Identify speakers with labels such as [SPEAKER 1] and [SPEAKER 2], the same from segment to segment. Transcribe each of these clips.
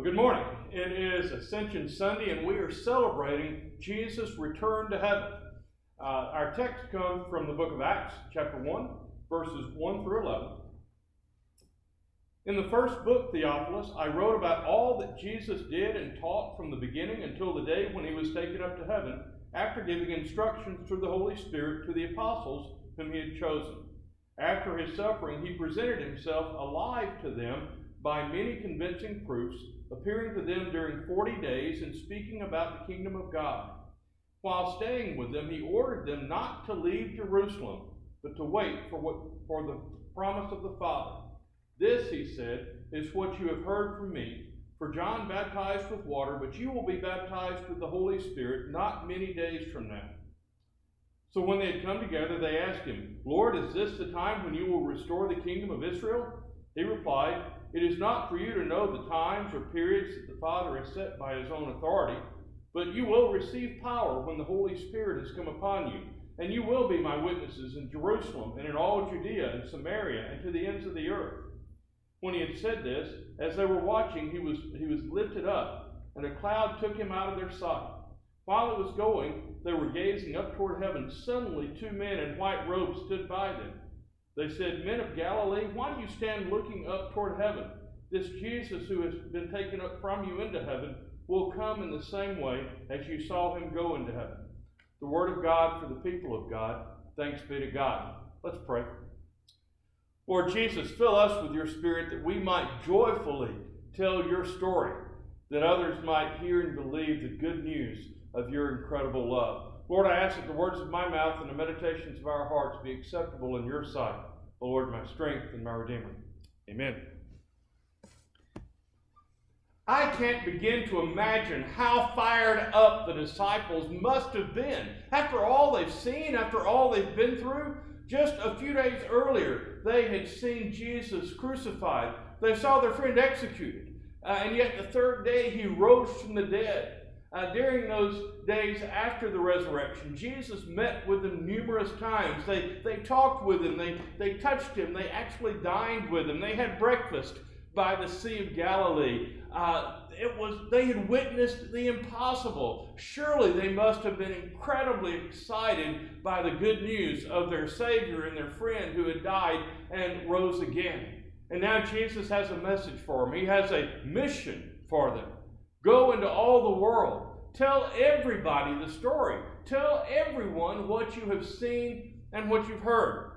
[SPEAKER 1] Well, good morning. It is Ascension Sunday, and we are celebrating Jesus' return to heaven. Uh, our text comes from the book of Acts, chapter 1, verses 1 through 11. In the first book, Theophilus, I wrote about all that Jesus did and taught from the beginning until the day when he was taken up to heaven, after giving instructions through the Holy Spirit to the apostles whom he had chosen. After his suffering, he presented himself alive to them by many convincing proofs, appearing to them during forty days and speaking about the kingdom of God. While staying with them, he ordered them not to leave Jerusalem, but to wait for, what, for the promise of the Father. This, he said, is what you have heard from me. For John baptized with water, but you will be baptized with the Holy Spirit not many days from now. So when they had come together, they asked him, Lord, is this the time when you will restore the kingdom of Israel? He replied, It is not for you to know the times or periods that the Father has set by his own authority, but you will receive power when the Holy Spirit has come upon you, and you will be my witnesses in Jerusalem and in all Judea and Samaria and to the ends of the earth. When he had said this, as they were watching, he was, he was lifted up, and a cloud took him out of their sight. While it was going, they were gazing up toward heaven. Suddenly, two men in white robes stood by them. They said, Men of Galilee, why do you stand looking up toward heaven? This Jesus who has been taken up from you into heaven will come in the same way as you saw him go into heaven. The word of God for the people of God. Thanks be to God. Let's pray. Lord Jesus, fill us with your spirit that we might joyfully tell your story, that others might hear and believe the good news of your incredible love. Lord, I ask that the words of my mouth and the meditations of our hearts be acceptable in your sight, Lord, my strength and my Redeemer. Amen. I can't begin to imagine how fired up the disciples must have been after all they've seen, after all they've been through. Just a few days earlier, they had seen Jesus crucified. They saw their friend executed. Uh, and yet, the third day, he rose from the dead. Uh, during those days after the resurrection, Jesus met with them numerous times. They, they talked with him, they, they touched him, they actually dined with him, they had breakfast by the Sea of Galilee. Uh, it was they had witnessed the impossible. Surely they must have been incredibly excited by the good news of their Savior and their friend who had died and rose again. And now Jesus has a message for them. He has a mission for them. Go into all the world. Tell everybody the story. Tell everyone what you have seen and what you've heard.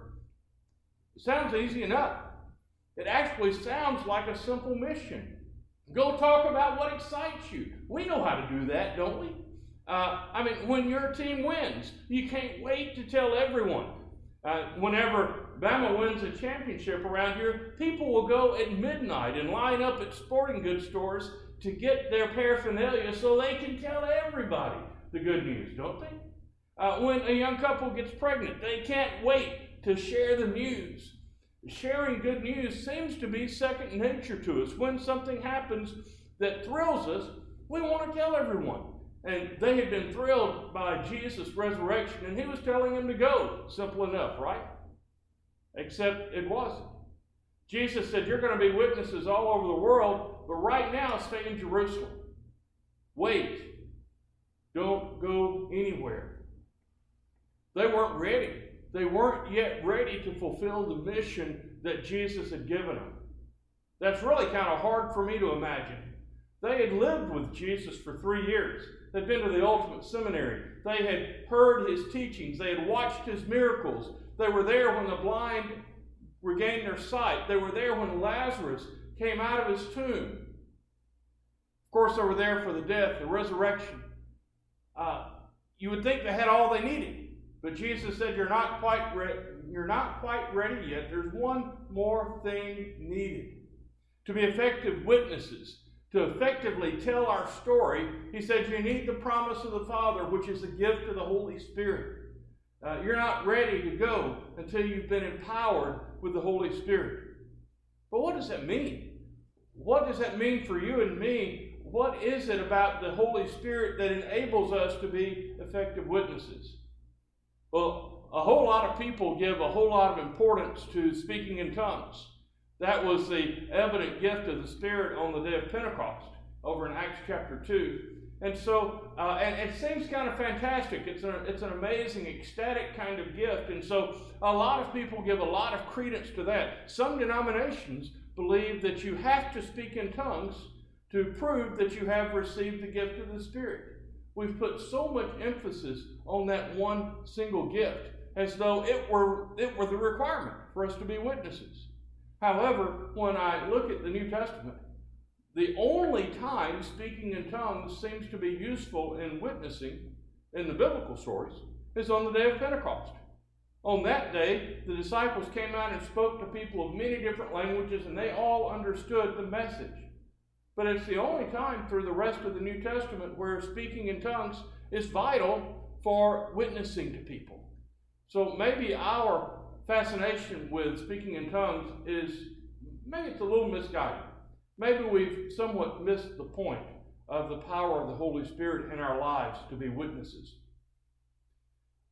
[SPEAKER 1] It sounds easy enough. It actually sounds like a simple mission. Go talk about what excites you. We know how to do that, don't we? Uh, I mean, when your team wins, you can't wait to tell everyone. Uh, whenever Bama wins a championship around here, people will go at midnight and line up at sporting goods stores to get their paraphernalia so they can tell everybody the good news, don't they? Uh, when a young couple gets pregnant, they can't wait to share the news. Sharing good news seems to be second nature to us. When something happens that thrills us, we want to tell everyone. And they had been thrilled by Jesus' resurrection, and he was telling them to go. Simple enough, right? Except it wasn't. Jesus said, You're going to be witnesses all over the world, but right now stay in Jerusalem. Wait. Don't go anywhere. They weren't ready. They weren't yet ready to fulfill the mission that Jesus had given them. That's really kind of hard for me to imagine. They had lived with Jesus for three years. They'd been to the ultimate seminary. They had heard his teachings. They had watched his miracles. They were there when the blind regained their sight. They were there when Lazarus came out of his tomb. Of course, they were there for the death, the resurrection. Uh, you would think they had all they needed, but Jesus said, "You're not quite re- you're not quite ready yet. There's one more thing needed to be effective witnesses." To effectively tell our story, he said, You need the promise of the Father, which is a gift of the Holy Spirit. Uh, you're not ready to go until you've been empowered with the Holy Spirit. But what does that mean? What does that mean for you and me? What is it about the Holy Spirit that enables us to be effective witnesses? Well, a whole lot of people give a whole lot of importance to speaking in tongues. That was the evident gift of the Spirit on the day of Pentecost. over in Acts chapter 2. And so, uh, and it seems kind of fantastic. It's, a, it's an amazing, ecstatic kind of gift. And so, a lot of people give a lot of credence to that. Some denominations believe that you have to speak in tongues to prove that you have received the gift of the Spirit. We've put so much emphasis on that one single gift as though it were, it were the requirement for us to be witnesses. However, when I look at the New Testament, the only time speaking in tongues seems to be useful in witnessing in the biblical stories is on the day of Pentecost. On that day, the disciples came out and spoke to people of many different languages, and they all understood the message. But it's the only time through the rest of the New Testament where speaking in tongues is vital for witnessing to people. So maybe our fascination with speaking in tongues is maybe it's a little misguided. Maybe we've somewhat missed the point of the power of the Holy Spirit in our lives to be witnesses.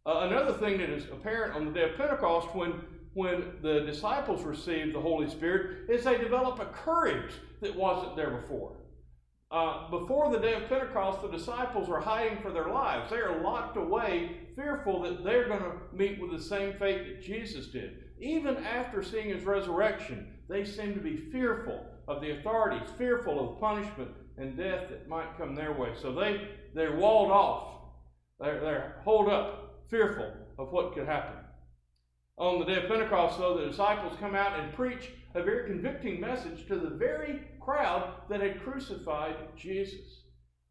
[SPEAKER 1] Uh, another thing that is apparent on the day of Pentecost when, when the disciples received the Holy Spirit is they develop a courage that wasn't there before. Uh, before the day of Pentecost, the disciples are hiding for their lives. They are locked away, fearful that they're going to meet with the same fate that Jesus did. Even after seeing his resurrection, they seem to be fearful of the authorities, fearful of punishment and death that might come their way. So they, they're walled off. They're, they're holed up, fearful of what could happen. On the day of Pentecost, though, the disciples come out and preach a very convicting message to the very crowd that had crucified Jesus.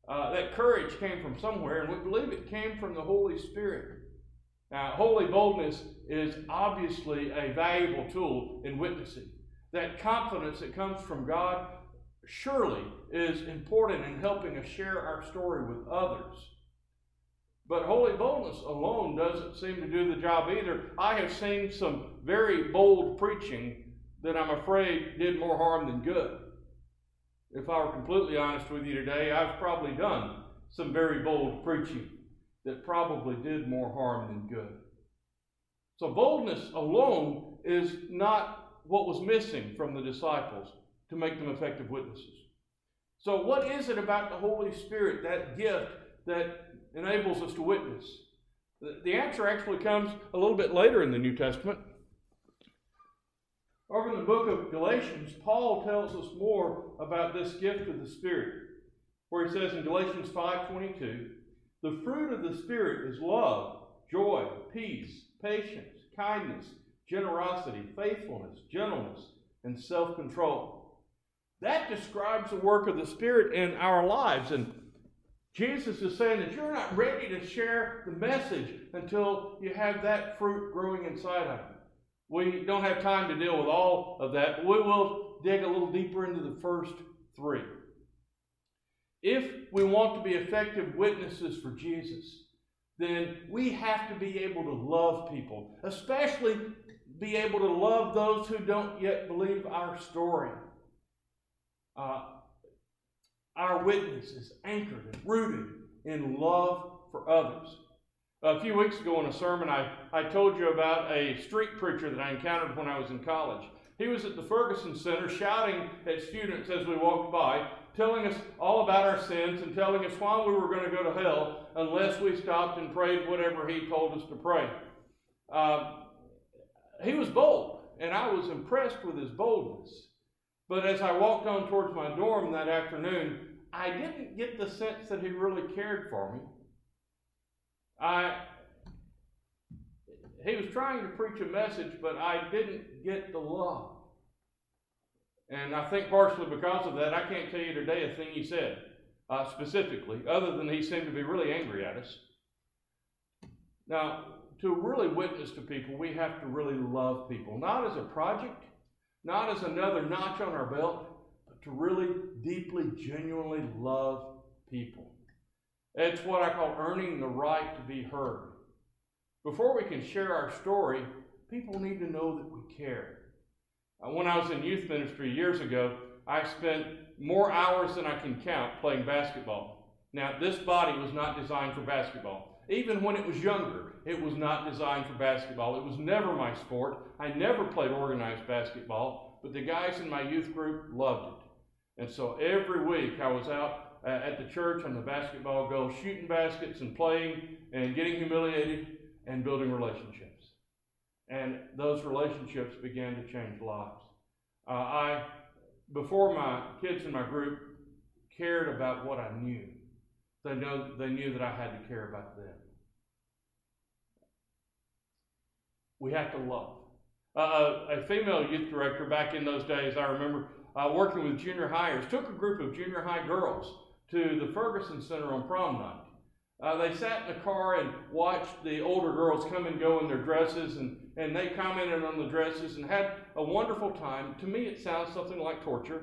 [SPEAKER 1] Uh, that courage came from somewhere, and we believe it came from the Holy Spirit. Now, holy boldness is obviously a valuable tool in witnessing. That confidence that comes from God surely is important in helping us share our story with others. But holy boldness alone doesn't seem to do the job either. I have seen some very bold preaching that I'm afraid did more harm than good. If I were completely honest with you today, I've probably done some very bold preaching that probably did more harm than good. So, boldness alone is not what was missing from the disciples to make them effective witnesses. So, what is it about the Holy Spirit, that gift that enables us to witness? The answer actually comes a little bit later in the New Testament. Over in the book of Galatians, Paul tells us more about this gift of the Spirit, where he says in Galatians 5:22, "The fruit of the Spirit is love, joy, peace, patience, kindness, generosity, faithfulness, gentleness, and self-control." That describes the work of the Spirit in our lives and Jesus is saying that you're not ready to share the message until you have that fruit growing inside of you. We don't have time to deal with all of that, but we will dig a little deeper into the first three. If we want to be effective witnesses for Jesus, then we have to be able to love people, especially be able to love those who don't yet believe our story. Uh, our witness is anchored and rooted in love for others. A few weeks ago in a sermon, I, I told you about a street preacher that I encountered when I was in college. He was at the Ferguson Center shouting at students as we walked by, telling us all about our sins and telling us why we were going to go to hell unless we stopped and prayed whatever he told us to pray. Uh, he was bold, and I was impressed with his boldness. But as I walked on towards my dorm that afternoon, I didn't get the sense that he really cared for me. I he was trying to preach a message, but I didn't get the love. And I think partially because of that, I can't tell you today a thing he said uh, specifically, other than he seemed to be really angry at us. Now, to really witness to people, we have to really love people, not as a project, not as another notch on our belt, but to really deeply, genuinely love people. It's what I call earning the right to be heard. Before we can share our story, people need to know that we care. Uh, when I was in youth ministry years ago, I spent more hours than I can count playing basketball. Now, this body was not designed for basketball. Even when it was younger, it was not designed for basketball. It was never my sport. I never played organized basketball, but the guys in my youth group loved it. And so every week I was out uh, at the church on the basketball goal, shooting baskets and playing and getting humiliated and building relationships. And those relationships began to change lives. Uh, I, before my kids in my group cared about what I knew, they, know, they knew that I had to care about them. We have to love. Uh, uh, a female youth director back in those days, I remember uh, working with junior hires, took a group of junior high girls to the Ferguson Center on prom night. Uh, they sat in the car and watched the older girls come and go in their dresses, and, and they commented on the dresses and had a wonderful time. To me, it sounds something like torture,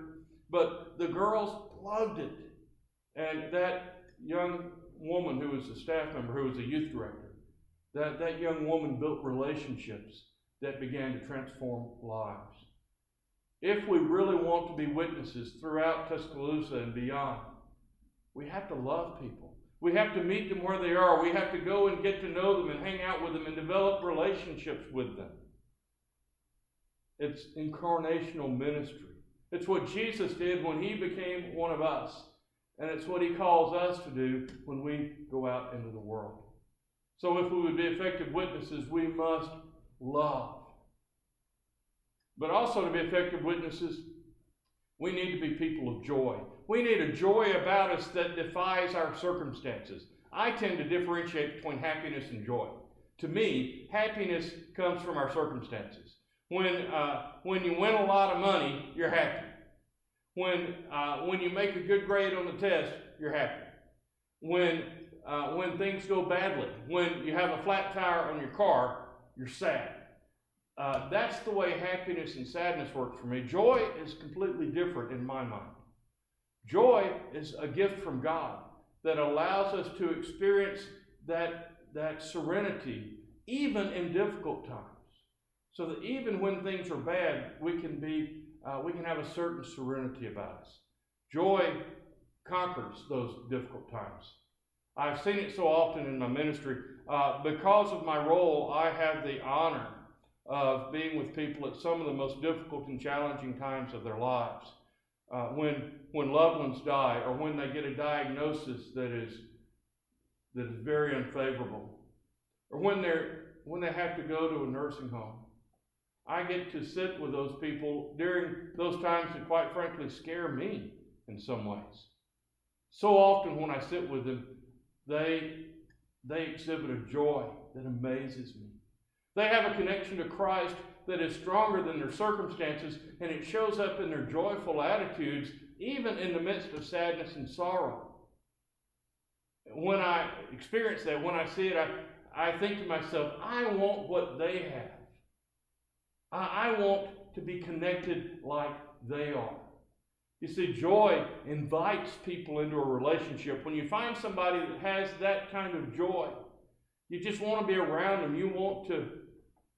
[SPEAKER 1] but the girls loved it. And that young woman who was a staff member, who was a youth director, that, that young woman built relationships that began to transform lives. If we really want to be witnesses throughout Tuscaloosa and beyond, we have to love people. We have to meet them where they are. We have to go and get to know them and hang out with them and develop relationships with them. It's incarnational ministry. It's what Jesus did when he became one of us. And it's what he calls us to do when we go out into the world. So if we would be effective witnesses, we must love. But also to be effective witnesses, we need to be people of joy. We need a joy about us that defies our circumstances. I tend to differentiate between happiness and joy. To me, happiness comes from our circumstances. When, uh, when you win a lot of money, you're happy. When, uh, when you make a good grade on the test, you're happy. When, uh, when things go badly, when you have a flat tire on your car, you're sad. Uh, that's the way happiness and sadness work for me. Joy is completely different in my mind. Joy is a gift from God that allows us to experience that, that serenity even in difficult times. So that even when things are bad, we can be uh, we can have a certain serenity about us. Joy conquers those difficult times. I've seen it so often in my ministry. Uh, because of my role, I have the honor of being with people at some of the most difficult and challenging times of their lives. Uh, when, when loved ones die or when they get a diagnosis that is, that is very unfavorable, or when, they're, when they have to go to a nursing home. I get to sit with those people during those times that, quite frankly, scare me in some ways. So often, when I sit with them, they, they exhibit a joy that amazes me. They have a connection to Christ that is stronger than their circumstances, and it shows up in their joyful attitudes, even in the midst of sadness and sorrow. When I experience that, when I see it, I, I think to myself, I want what they have. I, I want to be connected like they are. You see, joy invites people into a relationship. When you find somebody that has that kind of joy, you just want to be around them. You want to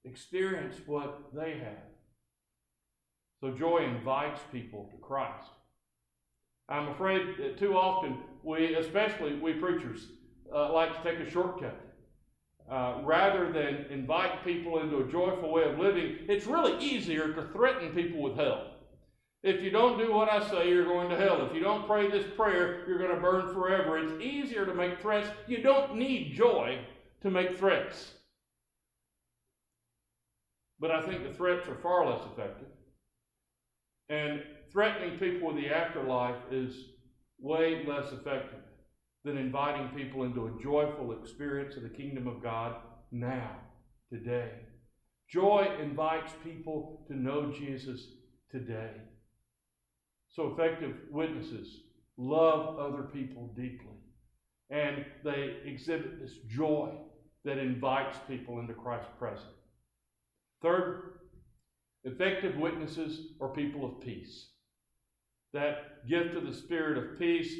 [SPEAKER 1] experience what they have. So joy invites people to Christ. I'm afraid that too often we, especially we preachers, uh, like to take a shortcut. Uh, rather than invite people into a joyful way of living, it's really easier to threaten people with hell. If you don't do what I say, you're going to hell. If you don't pray this prayer, you're going to burn forever. It's easier to make threats. You don't need joy to make threats. But I think the threats are far less effective. And threatening people with the afterlife is way less effective than inviting people into a joyful experience of the kingdom of God now, today. Joy invites people to know Jesus today. So, effective witnesses love other people deeply, and they exhibit this joy that invites people into Christ's presence. Third, effective witnesses are people of peace. That gift of the Spirit of peace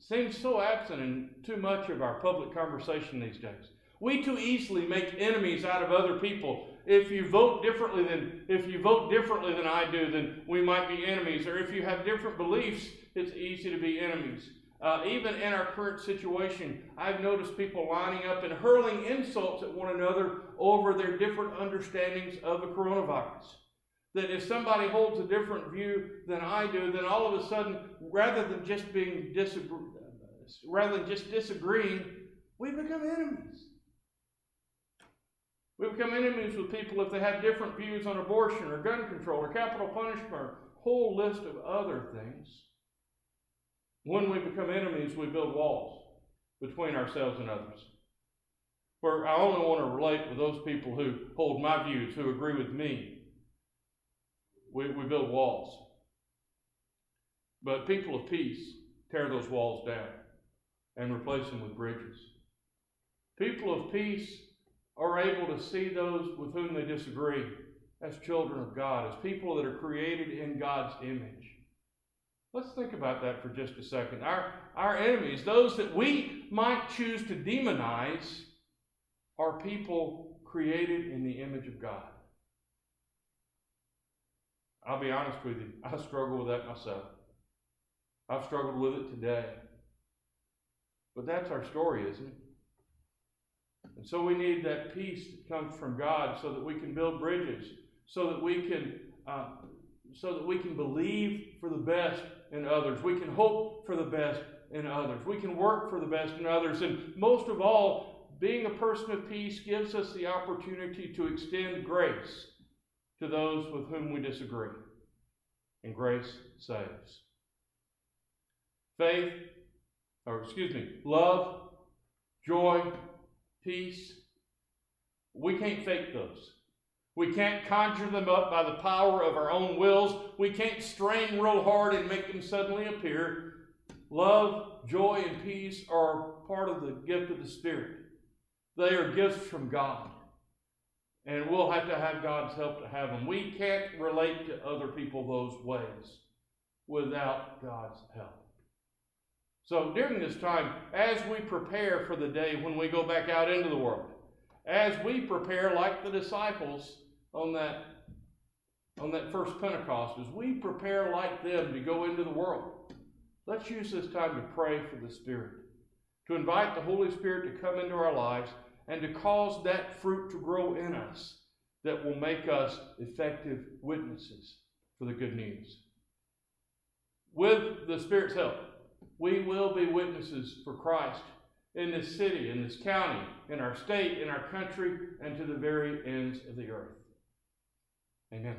[SPEAKER 1] seems so absent in too much of our public conversation these days. We too easily make enemies out of other people. If you vote differently than if you vote differently than I do, then we might be enemies. Or if you have different beliefs, it's easy to be enemies. Uh, even in our current situation, I've noticed people lining up and hurling insults at one another over their different understandings of the coronavirus. That if somebody holds a different view than I do, then all of a sudden, rather than just being disagree, rather than just disagreeing, we become enemies. We become enemies with people if they have different views on abortion or gun control or capital punishment or a whole list of other things. When we become enemies, we build walls between ourselves and others. For I only want to relate with those people who hold my views, who agree with me. We, we build walls. But people of peace tear those walls down and replace them with bridges. People of peace are able to see those with whom they disagree as children of God, as people that are created in God's image. Let's think about that for just a second. Our, our enemies, those that we might choose to demonize, are people created in the image of God. I'll be honest with you, I struggle with that myself. I've struggled with it today. But that's our story, isn't it? And so we need that peace that comes from God so that we can build bridges, so that we can uh, so that we can believe for the best in others. We can hope for the best in others. We can work for the best in others. And most of all, being a person of peace gives us the opportunity to extend grace to those with whom we disagree. And grace saves. Faith, or excuse me, love, joy, peace, we can't fake those. We can't conjure them up by the power of our own wills. We can't strain real hard and make them suddenly appear. Love, joy, and peace are part of the gift of the Spirit. They are gifts from God. And we'll have to have God's help to have them. We can't relate to other people those ways without God's help. So during this time, as we prepare for the day when we go back out into the world, as we prepare like the disciples on that on that first Pentecost as we prepare like them to go into the world. Let's use this time to pray for the Spirit, to invite the Holy Spirit to come into our lives and to cause that fruit to grow in us that will make us effective witnesses for the good news. With the Spirit's help, we will be witnesses for Christ in this city, in this county, in our state, in our country, and to the very ends of the earth. Amen.